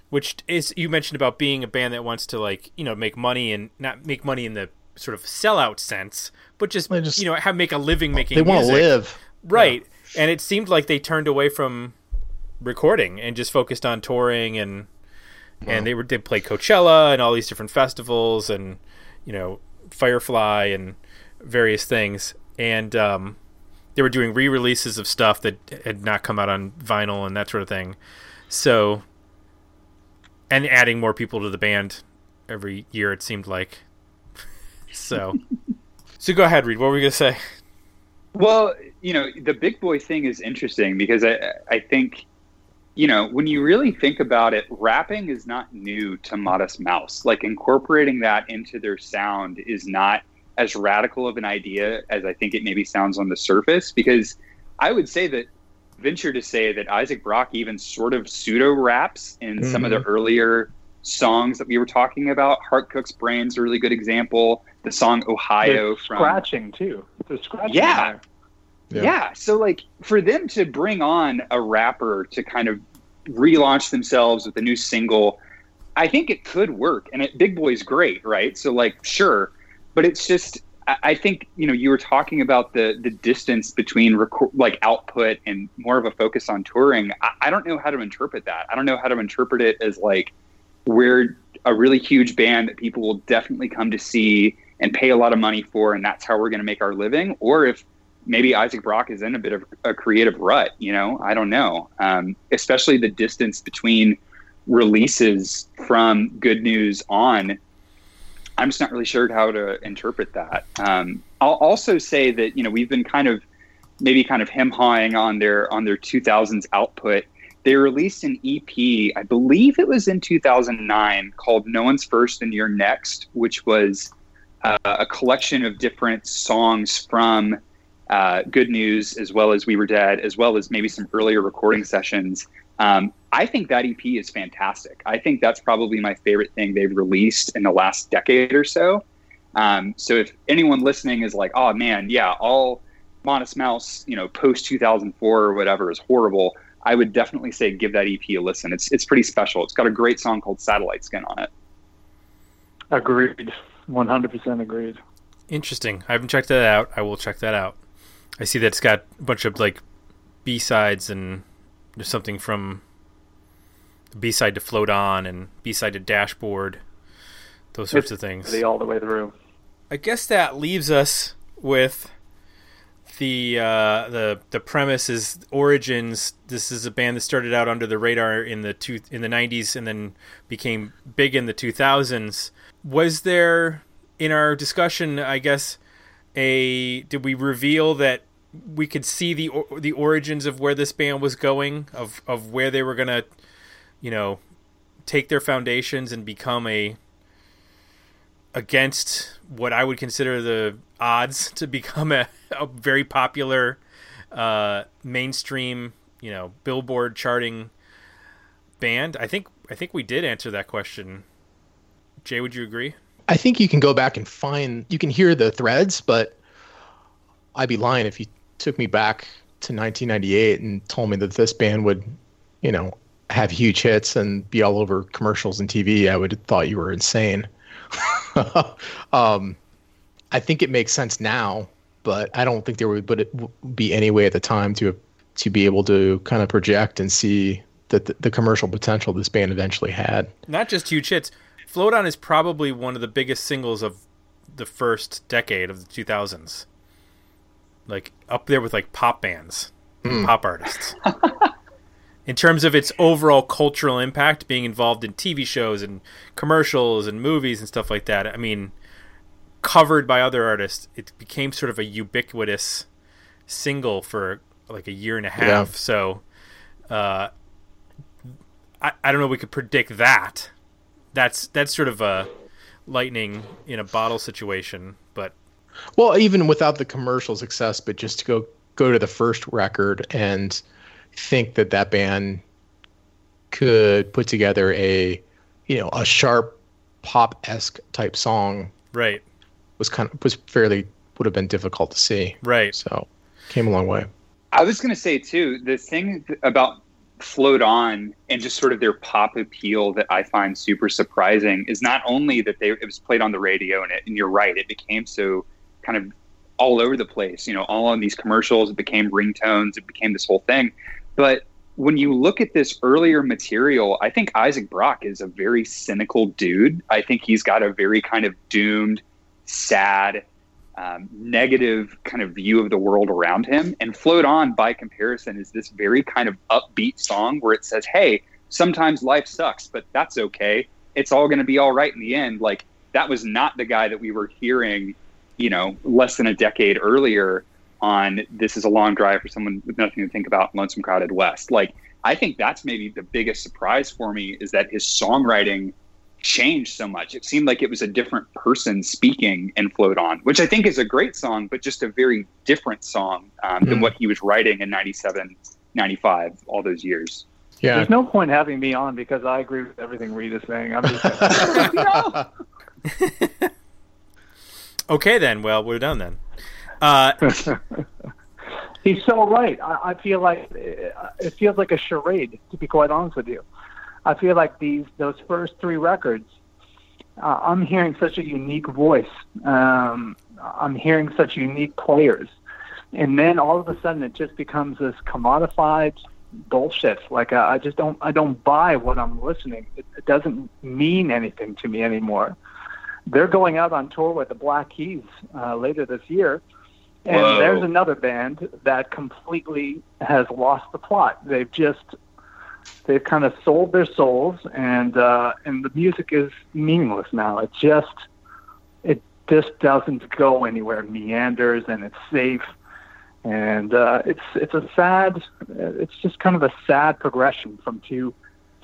Which is you mentioned about being a band that wants to like you know make money and not make money in the sort of sellout sense, but just, just- you know have make a living making. They want to live. right? And it seemed like they turned away from recording and just focused on touring and and they were they played Coachella and all these different festivals and you know Firefly and various things and um, they were doing re-releases of stuff that had not come out on vinyl and that sort of thing. So and adding more people to the band every year it seemed like. so so go ahead, Reed. What were we gonna say? Well, you know, the Big Boi thing is interesting because I I think you know, when you really think about it, rapping is not new to Modest Mouse. Like incorporating that into their sound is not as radical of an idea as I think it maybe sounds on the surface because I would say that venture to say that Isaac Brock even sort of pseudo raps in some of the mm-hmm. earlier songs that we were talking about. Heart Cooks Brain's a really good example. The song Ohio They're from scratching too. They're scratching. Yeah. Yeah. yeah. So like for them to bring on a rapper to kind of relaunch themselves with a new single, I think it could work. And it, Big Boi's great, right? So like sure, but it's just I, think you know you were talking about the the distance between record, like output and more of a focus on touring. I, I don't know how to interpret that. I don't know how to interpret it as like we're a really huge band that people will definitely come to see and pay a lot of money for, and that's how we're going to make our living, or if maybe Isaac Brock is in a bit of a creative rut. You know, I don't know. Um, especially the distance between releases from Good News on. I'm just not really sure how to interpret that. Um, I'll also say that you know we've been kind of maybe kind of hem hawing on their on their 2000s output. They released an EP, I believe it was in 2009, called "No One's First and You're Next," which was uh, a collection of different songs from uh, Good News, as well as We Were Dead, as well as maybe some earlier recording sessions. Um, I think that EP is fantastic. I think that's probably my favorite thing they've released in the last decade or so. Um, so if anyone listening is like, "Oh man, yeah, all Modest Mouse, you know, post 2004 or whatever is horrible," I would definitely say give that EP a listen. It's it's pretty special. It's got a great song called "Satellite Skin" on it. Agreed. One hundred percent agreed. Interesting. I haven't checked that out. I will check that out. I see that it's got a bunch of like B sides and there's something from the B side to Float On and B side to Dashboard, those sorts of things. They all the way through. I guess that leaves us with the uh, the the premise is origins. This is a band that started out under the radar in the two in the '90s and then became big in the 2000s. Was there in our discussion? I guess a did we reveal that we could see the the origins of where this band was going of of where they were gonna you know take their foundations and become a against what I would consider the odds to become a, a very popular uh, mainstream, you know, Billboard charting band. I think I think we did answer that question. Jay, would you agree? I think you can go back and find you can hear the threads, but I'd be lying if you took me back to 1998 and told me that this band would, you know, have huge hits and be all over commercials and TV. I would have thought you were insane. um, I think it makes sense now, but I don't think there would but it be any way at the time to to be able to kind of project and see that the, the commercial potential this band eventually had. Not just huge hits. Float On is probably one of the biggest singles of the first decade of the 2000s. Like up there with like pop bands, pop artists. in terms of its overall cultural impact, being involved in TV shows and commercials and movies and stuff like that. I mean, covered by other artists, it became sort of a ubiquitous single for like a year and a half. Yeah. So, uh, I I don't know. We could predict that. That's that's sort of a lightning in a bottle situation, but Well, even without the commercial success, but just to go go to the first record and think that that band could put together a you know a sharp pop esque type song right, was kind of was fairly would have been difficult to see. right. So came a long way. I was going to say too, the thing about Float On and just sort of their pop appeal that I find super surprising is not only that they it was played on the radio and it, and you're right, it became so kind of all over the place, you know, all on these commercials, it became ringtones, it became this whole thing. But when you look at this earlier material, I think Isaac Brock is a very cynical dude. I think he's got a very kind of doomed, sad, um, negative kind of view of the world around him. And Float On, by comparison, is this very kind of upbeat song where it says, hey, sometimes life sucks, but that's okay. It's all going to be all right in the end. Like, that was not the guy that we were hearing, you know, less than a decade earlier on This is a Long Drive for Someone with Nothing to Think About, Lonesome Crowded West. Like, I think that's maybe the biggest surprise for me is that his songwriting changed so much. It seemed like it was a different person speaking in Float On, which I think is a great song, but just a very different song um, than Mhm. what he was writing in 97, 95, all those years. Yeah. There's no point having me on because I agree with everything Reed is saying. I'm just Okay, then. Well, we're done then. Uh, He's so right. I, I feel like it feels like a charade, to be quite honest with you. I feel like these those first three records, uh, I'm hearing such a unique voice. Um, I'm hearing such unique players, and then all of a sudden it just becomes this commodified bullshit. Like uh, I just don't I don't buy what I'm listening. It, it doesn't mean anything to me anymore. They're going out on tour with the Black Keys uh, later this year. And Whoa. there's another band that completely has lost the plot. They've just they've kind of sold their souls, and uh, and the music is meaningless now. It just it just doesn't go anywhere. It meanders and it's safe, and uh, it's it's a sad. It's just kind of a sad progression from two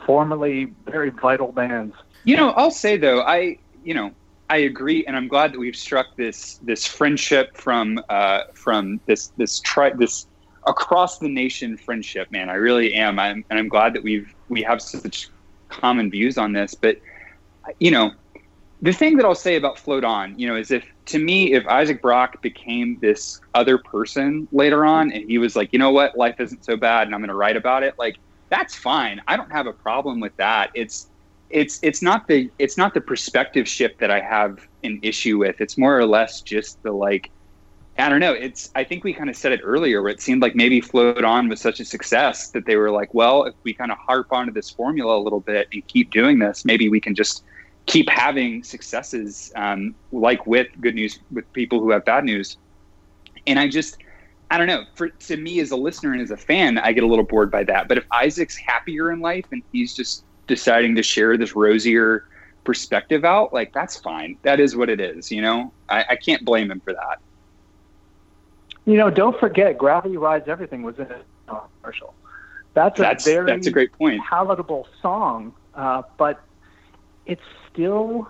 formerly very vital bands. You know, I'll say though, I you know, I agree, and I'm glad that we've struck this this friendship from uh, from this this tri- this across the nation friendship. Man, I really am, I'm, and I'm glad that we've we have such common views on this. But you know, the thing that I'll say about Float On, you know, is if to me, if Isaac Brock became this other person later on, and he was like, you know what, life isn't so bad, and I'm going to write about it, like that's fine. I don't have a problem with that. It's it's it's not the it's not the perspective shift that I have an issue with. It's more or less just the like I don't know. It's I think we kind of said it earlier where it seemed like maybe Float On was such a success that they were like, well, if we kind of harp onto this formula a little bit and keep doing this, maybe we can just keep having successes um, like with good news with people who have bad news. And I just I don't know. For to me as a listener and as a fan, I get a little bored by that. But if Isaac's happier in life and he's just deciding to share this rosier perspective out, like that's fine. That is what it is, you know? I, I can't blame him for that. You know, don't forget, Gravity Rides Everything was in a commercial. That's a That's very that's a great point. palatable song, uh, but it's still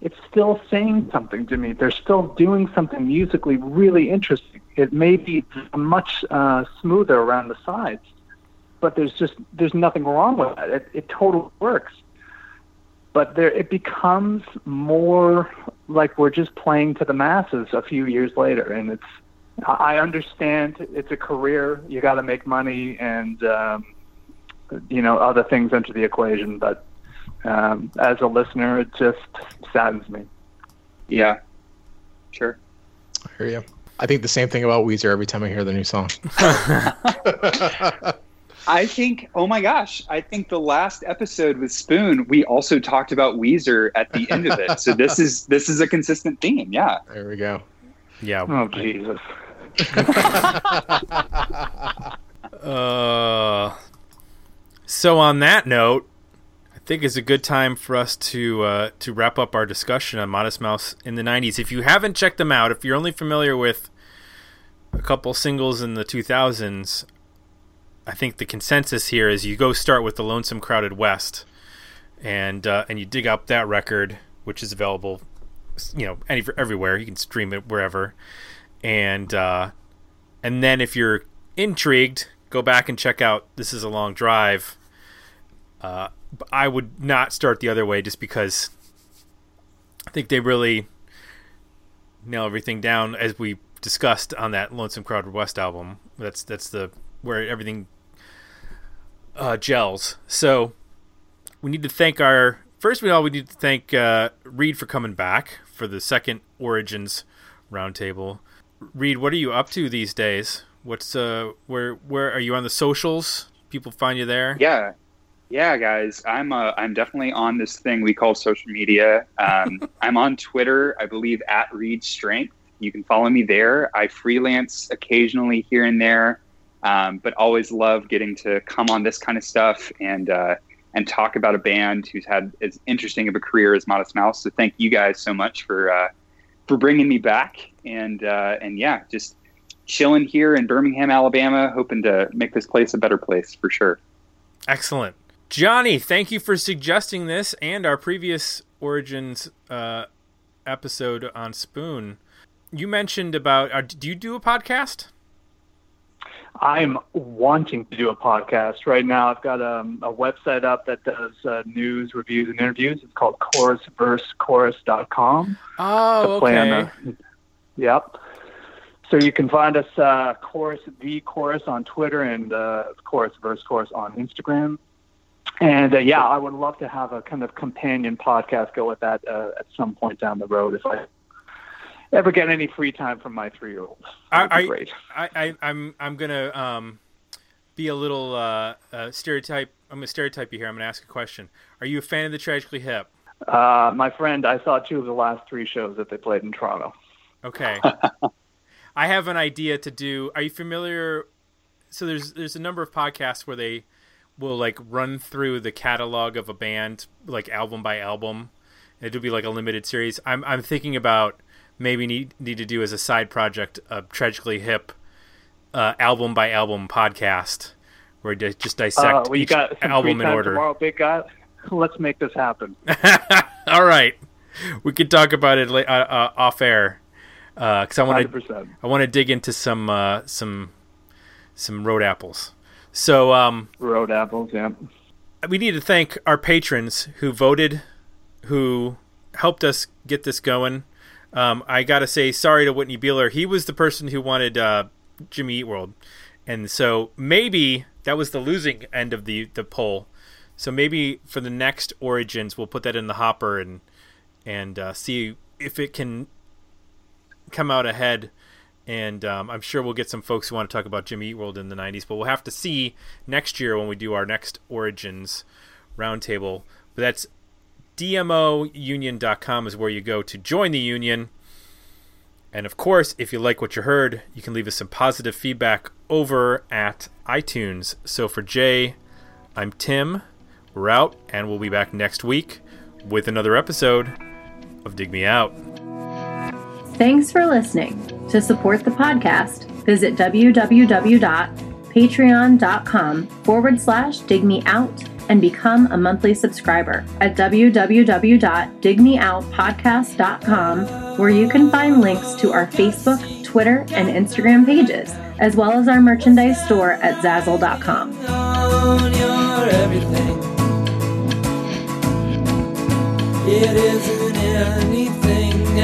it's still saying something to me. They're still doing something musically really interesting. It may be much uh, smoother around the sides, but there's just there's nothing wrong with that. It, it totally works. But there, it becomes more like we're just playing to the masses a few years later, and it's. I understand it's a career. You got to make money, and um, you know other things enter the equation. But um, as a listener, it just saddens me. Yeah. Sure. I hear you. I think the same thing about Weezer every time I hear the new song. I think, oh my gosh, I think the last episode with Spoon, we also talked about Weezer at the end of it. So this is this is a consistent theme. Yeah. there we go. yeah. Oh Jesus! Uh, So on that note, I think it's a good time for us to uh, to wrap up our discussion on Modest Mouse in the '90s. If you haven't checked them out, if you're only familiar with a couple singles in the 2000s, I think the consensus here is you go start with the Lonesome Crowded West, and uh, and you dig up that record, which is available, you know, any, everywhere. You can stream it wherever, and uh, and then if you're intrigued, go back and check out This Is a Long Drive. Uh, I would not start the other way just because I think they really nail everything down as we discussed on that Lonesome Crowded West album. That's that's the where everything uh, gels. So we need to thank our first of all we need to thank uh, Reed for coming back for the second Origins roundtable. Reed, what are you up to these days? What's uh where where are you on the socials? People find you there? Yeah, yeah, guys. I'm uh, I'm definitely on this thing we call social media. Um, I'm on Twitter, I believe at Reed Strength. You can follow me there. I freelance occasionally here and there, um, but always love getting to come on this kind of stuff and uh, and talk about a band who's had as interesting of a career as Modest Mouse. So thank you guys so much for uh, for bringing me back and uh, and yeah, just chilling here in Birmingham, Alabama, hoping to make this place a better place for sure. Excellent. Johnny, thank you for suggesting this and our previous Origins uh, episode on Spoon. You mentioned about, uh, do you do a podcast? I'm wanting to do a podcast right now. I've got um, a website up that does uh, news, reviews, and interviews. It's called chorusversechorus.com. Oh, to play on okay. the- yep. So you can find us uh, chorus the chorus on Twitter and uh, chorus verse chorus on Instagram. And uh, yeah, I would love to have a kind of companion podcast go with that uh, at some point down the road if I ever get any free time from my three year old. I, great. I, I, I'm, I'm gonna um, be a little uh, uh, stereotype. I'm gonna stereotype you here. I'm gonna ask a question. Are you a fan of the Tragically Hip? Uh, my friend, I saw two of the last three shows that they played in Toronto. Okay. I have an idea to do. Are you familiar? So there's there's a number of podcasts where they will like run through the catalog of a band like album by album. It'll be like a limited series. I'm I'm thinking about maybe need need to do as a side project a tragically hip uh, album by album podcast where they just dissect Uh, well, you each album in order. tomorrow, big guy. Let's make this happen. All right, we could talk about it uh, uh, off air because I want to. I want to dig into some uh, some some road apples. So um, Road apples, yeah. we need to thank our patrons who voted, who helped us get this going. Um, I gotta say sorry to Whitney Beeler. He was the person who wanted uh, Jimmy Eat World, and so maybe that was the losing end of the the poll. So maybe for the next Origins, we'll put that in the hopper and and uh, see if it can come out ahead. And um, I'm sure we'll get some folks who want to talk about Jimmy Eat World in the 90s, but we'll have to see next year when we do our next Origins roundtable. But that's DMOUnion.com is where you go to join the union. And of course, if you like what you heard, you can leave us some positive feedback over at iTunes. So for Jay, I'm Tim. We're out, and we'll be back next week with another episode of Dig Me Out. Thanks for listening. To support the podcast, visit www.patreon.com forward slash dig me out and become a monthly subscriber at www.digmeoutpodcast.com, where you can find links to our Facebook, Twitter, and Instagram pages, as well as our merchandise store at zazzle.com. It isn't anything